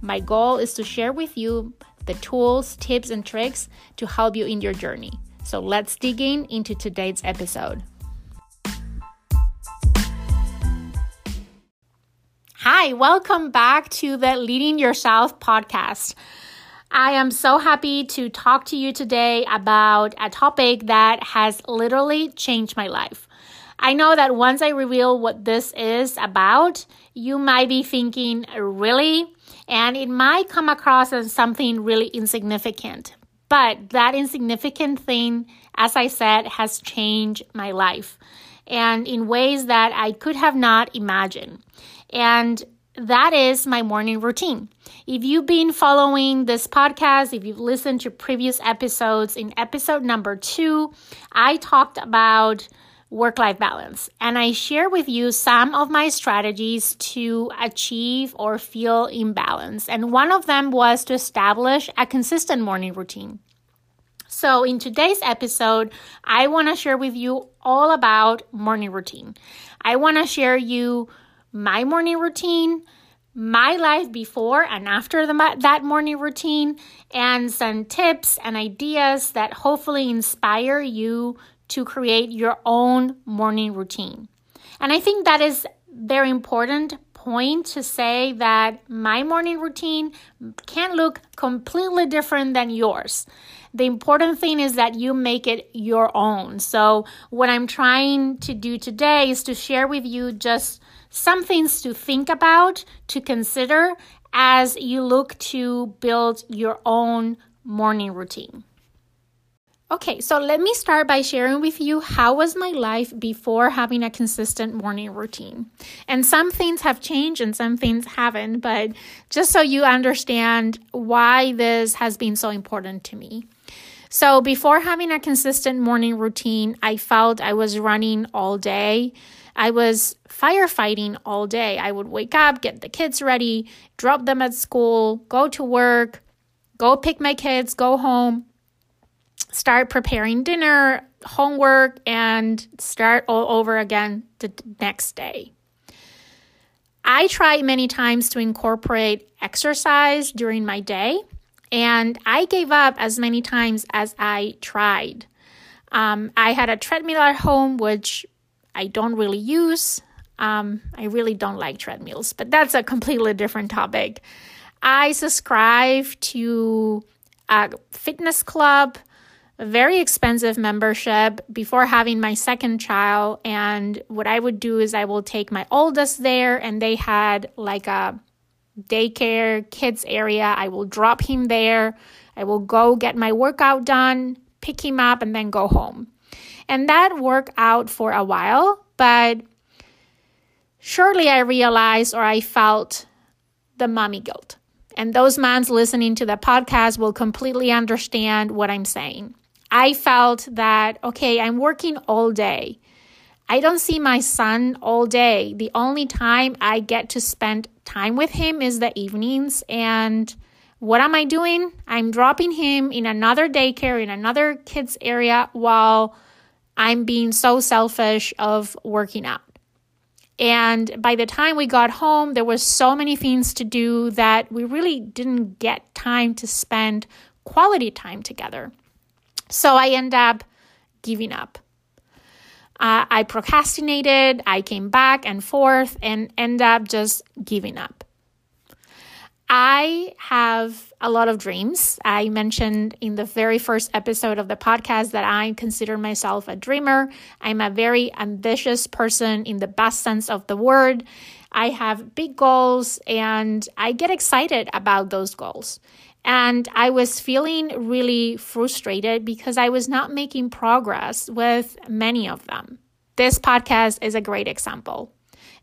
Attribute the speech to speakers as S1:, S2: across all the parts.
S1: My goal is to share with you the tools, tips, and tricks to help you in your journey. So let's dig in into today's episode. Hi, welcome back to the Leading Yourself podcast. I am so happy to talk to you today about a topic that has literally changed my life. I know that once I reveal what this is about, you might be thinking, really? And it might come across as something really insignificant. But that insignificant thing, as I said, has changed my life and in ways that I could have not imagined. And that is my morning routine. If you've been following this podcast, if you've listened to previous episodes, in episode number two, I talked about work life balance. And I share with you some of my strategies to achieve or feel in balance. And one of them was to establish a consistent morning routine. So, in today's episode, I want to share with you all about morning routine. I want to share you my morning routine, my life before and after the, that morning routine, and some tips and ideas that hopefully inspire you to create your own morning routine. And I think that is very important point to say that my morning routine can look completely different than yours. The important thing is that you make it your own. So, what I'm trying to do today is to share with you just some things to think about, to consider as you look to build your own morning routine. Okay, so let me start by sharing with you how was my life before having a consistent morning routine. And some things have changed and some things haven't, but just so you understand why this has been so important to me. So, before having a consistent morning routine, I felt I was running all day. I was firefighting all day. I would wake up, get the kids ready, drop them at school, go to work, go pick my kids, go home, start preparing dinner, homework, and start all over again the next day. I tried many times to incorporate exercise during my day, and I gave up as many times as I tried. Um, I had a treadmill at home, which I don't really use. Um, I really don't like treadmills, but that's a completely different topic. I subscribe to a fitness club a very expensive membership before having my second child. And what I would do is I will take my oldest there, and they had like a daycare kids area. I will drop him there. I will go get my workout done, pick him up, and then go home. And that worked out for a while, but shortly I realized or I felt the mommy guilt. And those moms listening to the podcast will completely understand what I'm saying. I felt that, okay, I'm working all day. I don't see my son all day. The only time I get to spend time with him is the evenings. And what am I doing? I'm dropping him in another daycare, in another kids' area while I'm being so selfish of working out. And by the time we got home, there was so many things to do that we really didn't get time to spend quality time together. So I end up giving up. Uh, I procrastinated, I came back and forth and end up just giving up. I have a lot of dreams. I mentioned in the very first episode of the podcast that I consider myself a dreamer. I'm a very ambitious person in the best sense of the word. I have big goals and I get excited about those goals. And I was feeling really frustrated because I was not making progress with many of them. This podcast is a great example.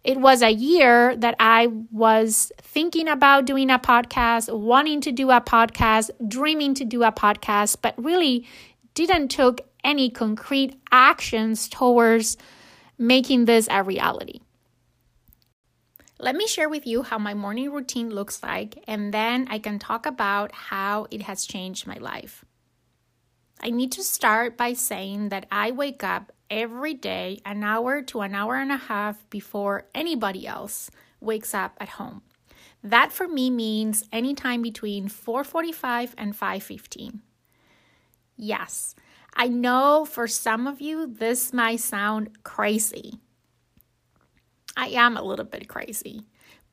S1: It was a year that I was thinking about doing a podcast, wanting to do a podcast, dreaming to do a podcast, but really didn't took any concrete actions towards making this a reality. Let me share with you how my morning routine looks like, and then I can talk about how it has changed my life. I need to start by saying that I wake up every day an hour to an hour and a half before anybody else wakes up at home. That for me means anytime between 4:45 and 5:15. Yes, I know for some of you this might sound crazy. I am a little bit crazy,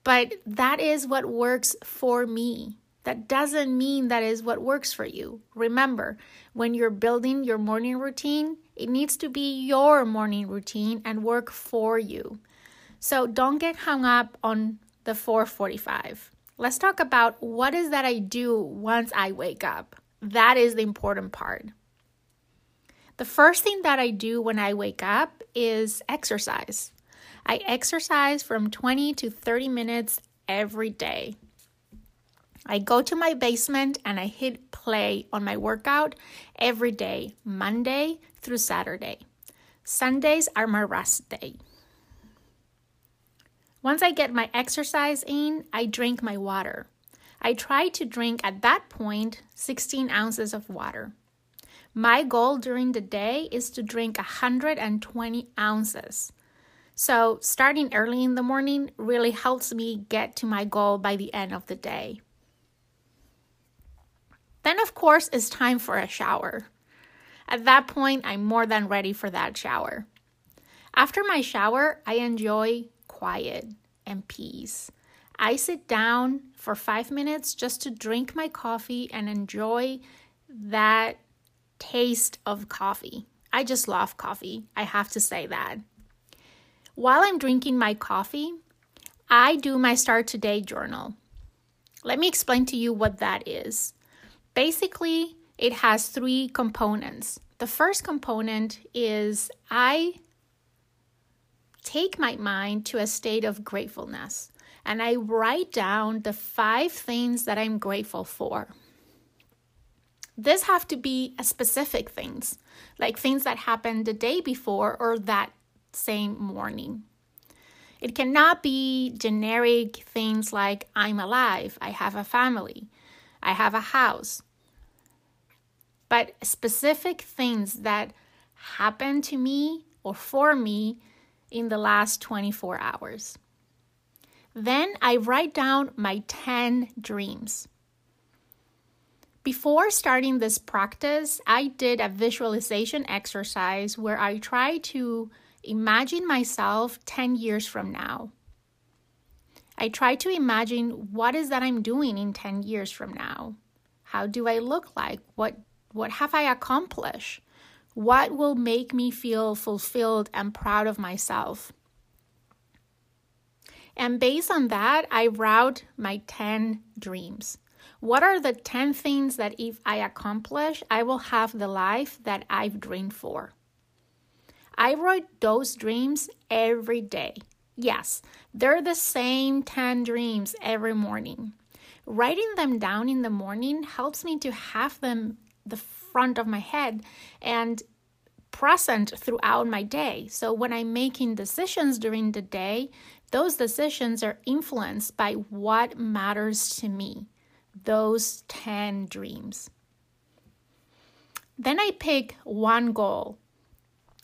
S1: but that is what works for me. That doesn't mean that is what works for you. Remember, when you're building your morning routine, it needs to be your morning routine and work for you. So don't get hung up on the 445. Let's talk about what is that I do once I wake up. That is the important part. The first thing that I do when I wake up is exercise. I exercise from 20 to 30 minutes every day. I go to my basement and I hit play on my workout every day, Monday through Saturday. Sundays are my rest day. Once I get my exercise in, I drink my water. I try to drink at that point 16 ounces of water. My goal during the day is to drink 120 ounces. So, starting early in the morning really helps me get to my goal by the end of the day. Then, of course, it's time for a shower. At that point, I'm more than ready for that shower. After my shower, I enjoy quiet and peace. I sit down for five minutes just to drink my coffee and enjoy that taste of coffee. I just love coffee. I have to say that. While I'm drinking my coffee, I do my Start Today journal. Let me explain to you what that is. Basically, it has three components. The first component is I take my mind to a state of gratefulness and I write down the five things that I'm grateful for. This have to be specific things, like things that happened the day before or that same morning. It cannot be generic things like I'm alive, I have a family, I have a house. But specific things that happened to me or for me in the last 24 hours. Then I write down my 10 dreams. Before starting this practice, I did a visualization exercise where I try to imagine myself 10 years from now. I try to imagine what is that I'm doing in 10 years from now. How do I look like? What what have I accomplished? What will make me feel fulfilled and proud of myself? And based on that, I wrote my 10 dreams. What are the 10 things that if I accomplish, I will have the life that I've dreamed for? I write those dreams every day. Yes, they're the same 10 dreams every morning. Writing them down in the morning helps me to have them the front of my head and present throughout my day. So when I'm making decisions during the day, those decisions are influenced by what matters to me, those 10 dreams. Then I pick one goal.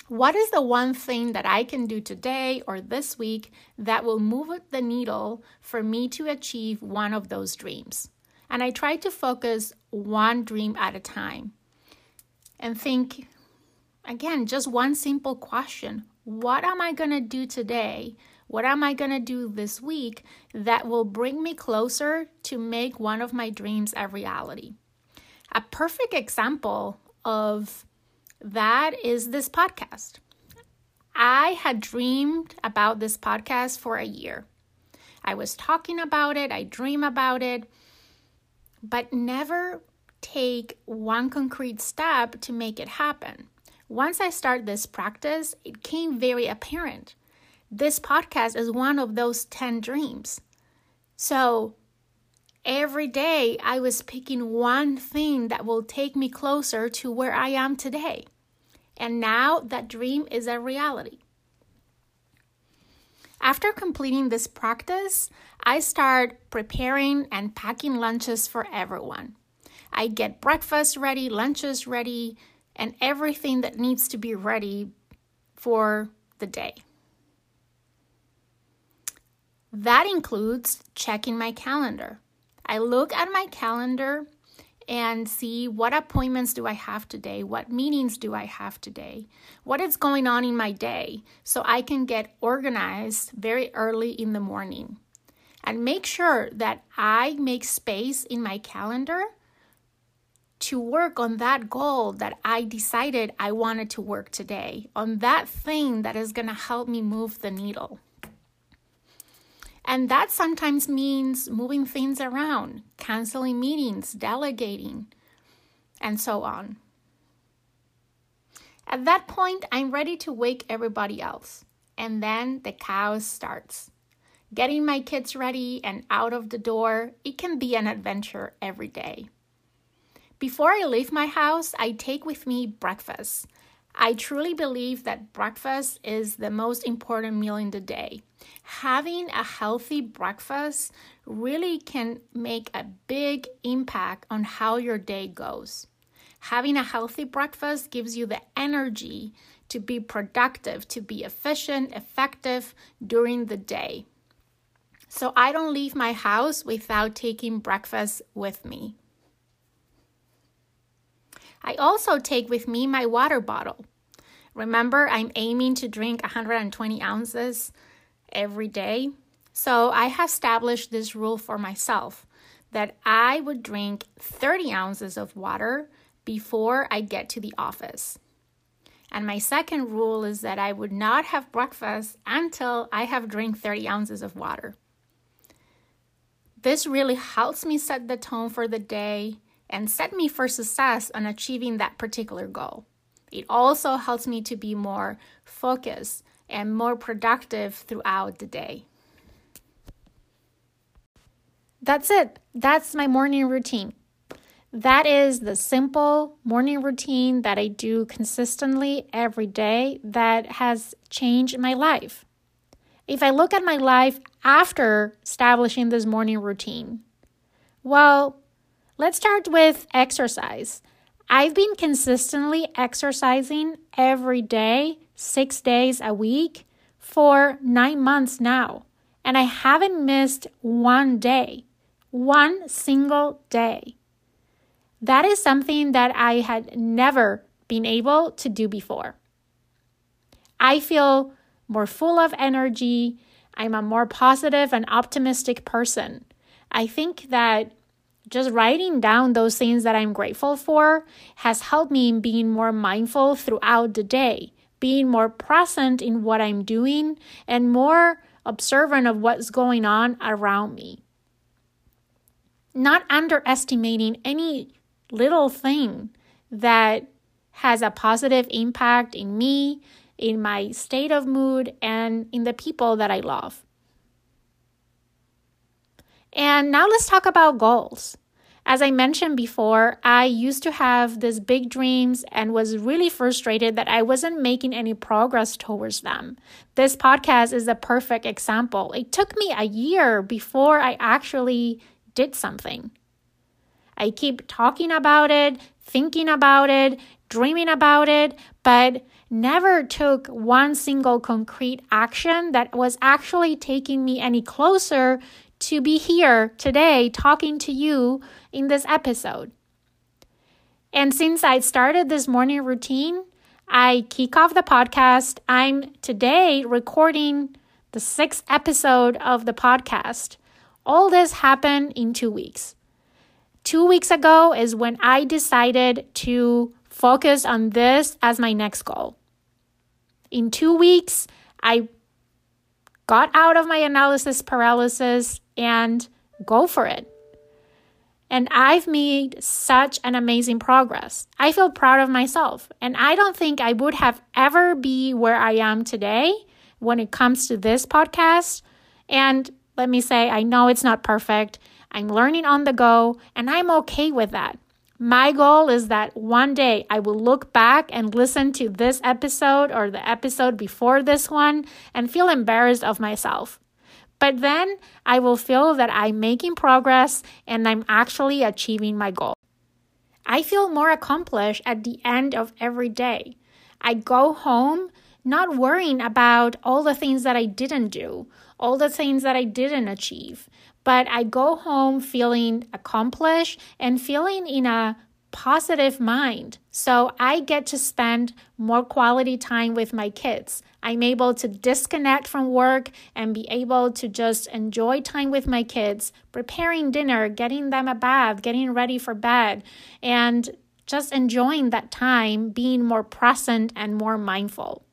S1: What is the one thing that I can do today or this week that will move the needle for me to achieve one of those dreams? And I try to focus one dream at a time and think again, just one simple question What am I going to do today? What am I going to do this week that will bring me closer to make one of my dreams a reality? A perfect example of that is this podcast. I had dreamed about this podcast for a year. I was talking about it, I dream about it, but never take one concrete step to make it happen. Once I started this practice, it came very apparent This podcast is one of those 10 dreams. So every day I was picking one thing that will take me closer to where I am today. And now that dream is a reality. After completing this practice, I start preparing and packing lunches for everyone. I get breakfast ready, lunches ready, and everything that needs to be ready for the day. That includes checking my calendar. I look at my calendar and see what appointments do I have today, what meetings do I have today, what is going on in my day, so I can get organized very early in the morning. And make sure that I make space in my calendar to work on that goal that I decided I wanted to work today, on that thing that is going to help me move the needle. And that sometimes means moving things around, canceling meetings, delegating, and so on. At that point, I'm ready to wake everybody else. And then the chaos starts. Getting my kids ready and out of the door, it can be an adventure every day. Before I leave my house, I take with me breakfast. I truly believe that breakfast is the most important meal in the day. Having a healthy breakfast really can make a big impact on how your day goes. Having a healthy breakfast gives you the energy to be productive, to be efficient, effective during the day. So I don't leave my house without taking breakfast with me. I also take with me my water bottle. Remember, I'm aiming to drink 120 ounces every day. So I have established this rule for myself that I would drink 30 ounces of water before I get to the office. And my second rule is that I would not have breakfast until I have drank 30 ounces of water. This really helps me set the tone for the day and set me for success on achieving that particular goal. It also helps me to be more focused and more productive throughout the day. That's it. That's my morning routine. That is the simple morning routine that I do consistently every day that has changed my life. If I look at my life after establishing this morning routine, well, Let's start with exercise. I've been consistently exercising every day, six days a week, for nine months now. And I haven't missed one day, one single day. That is something that I had never been able to do before. I feel more full of energy. I'm a more positive and optimistic person. I think that just writing down those things that I'm grateful for has helped me in being more mindful throughout the day, being more present in what I'm doing, and more observant of what's going on around me. Not underestimating any little thing that has a positive impact in me, in my state of mood, and in the people that I love. And now let's talk about goals. As I mentioned before, I used to have these big dreams and was really frustrated that I wasn't making any progress towards them. This podcast is a perfect example. It took me a year before I actually did something. I keep talking about it, thinking about it, dreaming about it, but never took one single concrete action that was actually taking me any closer to be here today talking to you in this episode. And since I started this morning routine, I kick off the podcast. I'm today recording the sixth episode of the podcast. All this happened in two weeks. Two weeks ago is when I decided to focus on this as my next goal. In two weeks, I got out of my analysis paralysis and go for it. And I've made such an amazing progress. I feel proud of myself. And I don't think I would have ever be where I am today when it comes to this podcast. And let me say, I know it's not perfect. I'm learning on the go, and I'm okay with that. My goal is that one day I will look back and listen to this episode or the episode before this one and feel embarrassed of myself. But then I will feel that I'm making progress and I'm actually achieving my goal. I feel more accomplished at the end of every day. I go home not worrying about all the things that I didn't do, all the things that I didn't achieve but I go home feeling accomplished and feeling in a positive mind. So I get to spend more quality time with my kids. I'm able to disconnect from work and be able to just enjoy time with my kids, preparing dinner, getting them a bath, getting ready for bed, and just enjoying that time, being more present and more mindful.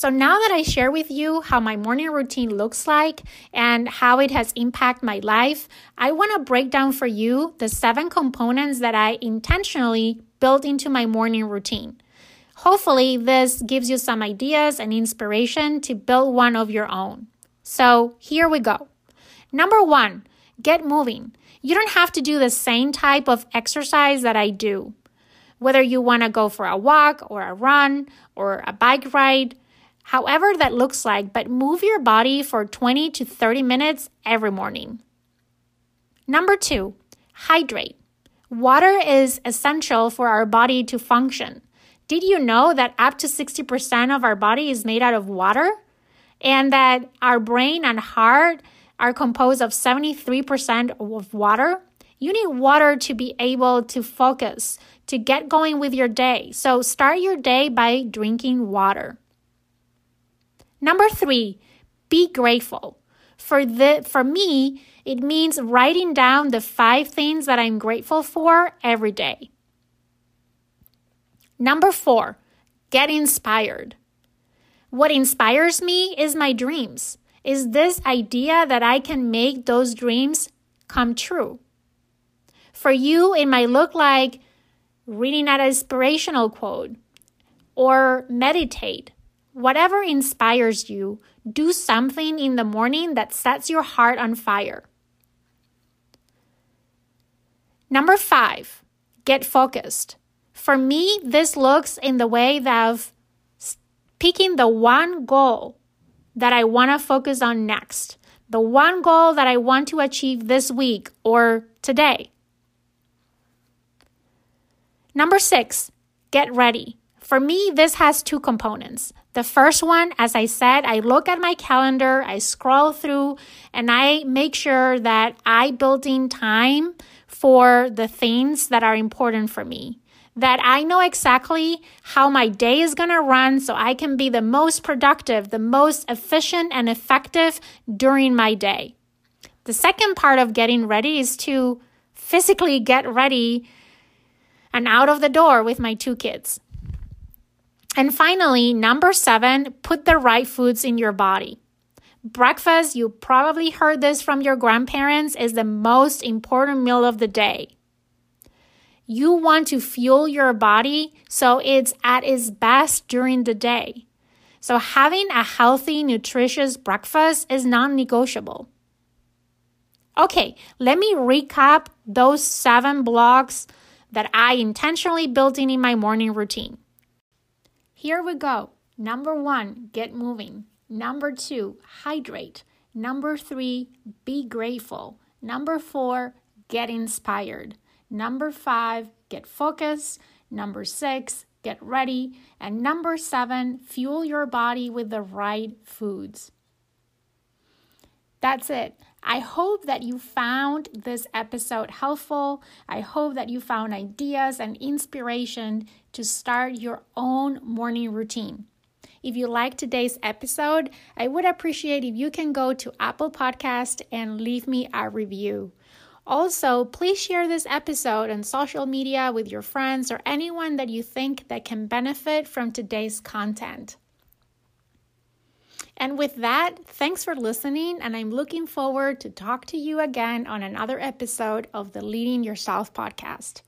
S1: So now that I share with you how my morning routine looks like and how it has impacted my life, I want to break down for you the seven components that I intentionally built into my morning routine. Hopefully, this gives you some ideas and inspiration to build one of your own. So here we go. Number one, get moving. You don't have to do the same type of exercise that I do. Whether you want to go for a walk or a run or a bike ride, however that looks like, but move your body for 20 to 30 minutes every morning. Number two, hydrate. Water is essential for our body to function. Did you know that up to 60% of our body is made out of water? And that our brain and heart are composed of 73% of water? You need water to be able to focus, to get going with your day. So start your day by drinking water. Number three, be grateful. For the for me, it means writing down the five things that I'm grateful for every day. Number four, get inspired. What inspires me is my dreams. Is this idea that I can make those dreams come true? For you, it might look like reading an inspirational quote or meditate Whatever inspires you, do something in the morning that sets your heart on fire. Number five, get focused. For me, this looks in the way of picking the one goal that I want to focus on next, the one goal that I want to achieve this week or today. Number six, get ready. For me, this has two components. The first one, as I said, I look at my calendar, I scroll through, and I make sure that I build in time for the things that are important for me. That I know exactly how my day is going to run so I can be the most productive, the most efficient and effective during my day. The second part of getting ready is to physically get ready and out of the door with my two kids. And finally, number seven, put the right foods in your body. Breakfast, you probably heard this from your grandparents, is the most important meal of the day. You want to fuel your body so it's at its best during the day. So, having a healthy, nutritious breakfast is non negotiable. Okay, let me recap those seven blocks that I intentionally built in in my morning routine. Here we go. Number one, get moving. Number two, hydrate. Number three, be grateful. Number four, get inspired. Number five, get focused. Number six, get ready. And number seven, fuel your body with the right foods. That's it. I hope that you found this episode helpful. I hope that you found ideas and inspiration to start your own morning routine. If you like today's episode, I would appreciate if you can go to Apple Podcast and leave me a review. Also, please share this episode on social media with your friends or anyone that you think that can benefit from today's content. And with that, thanks for listening, and I'm looking forward to talk to you again on another episode of the Leading Yourself podcast.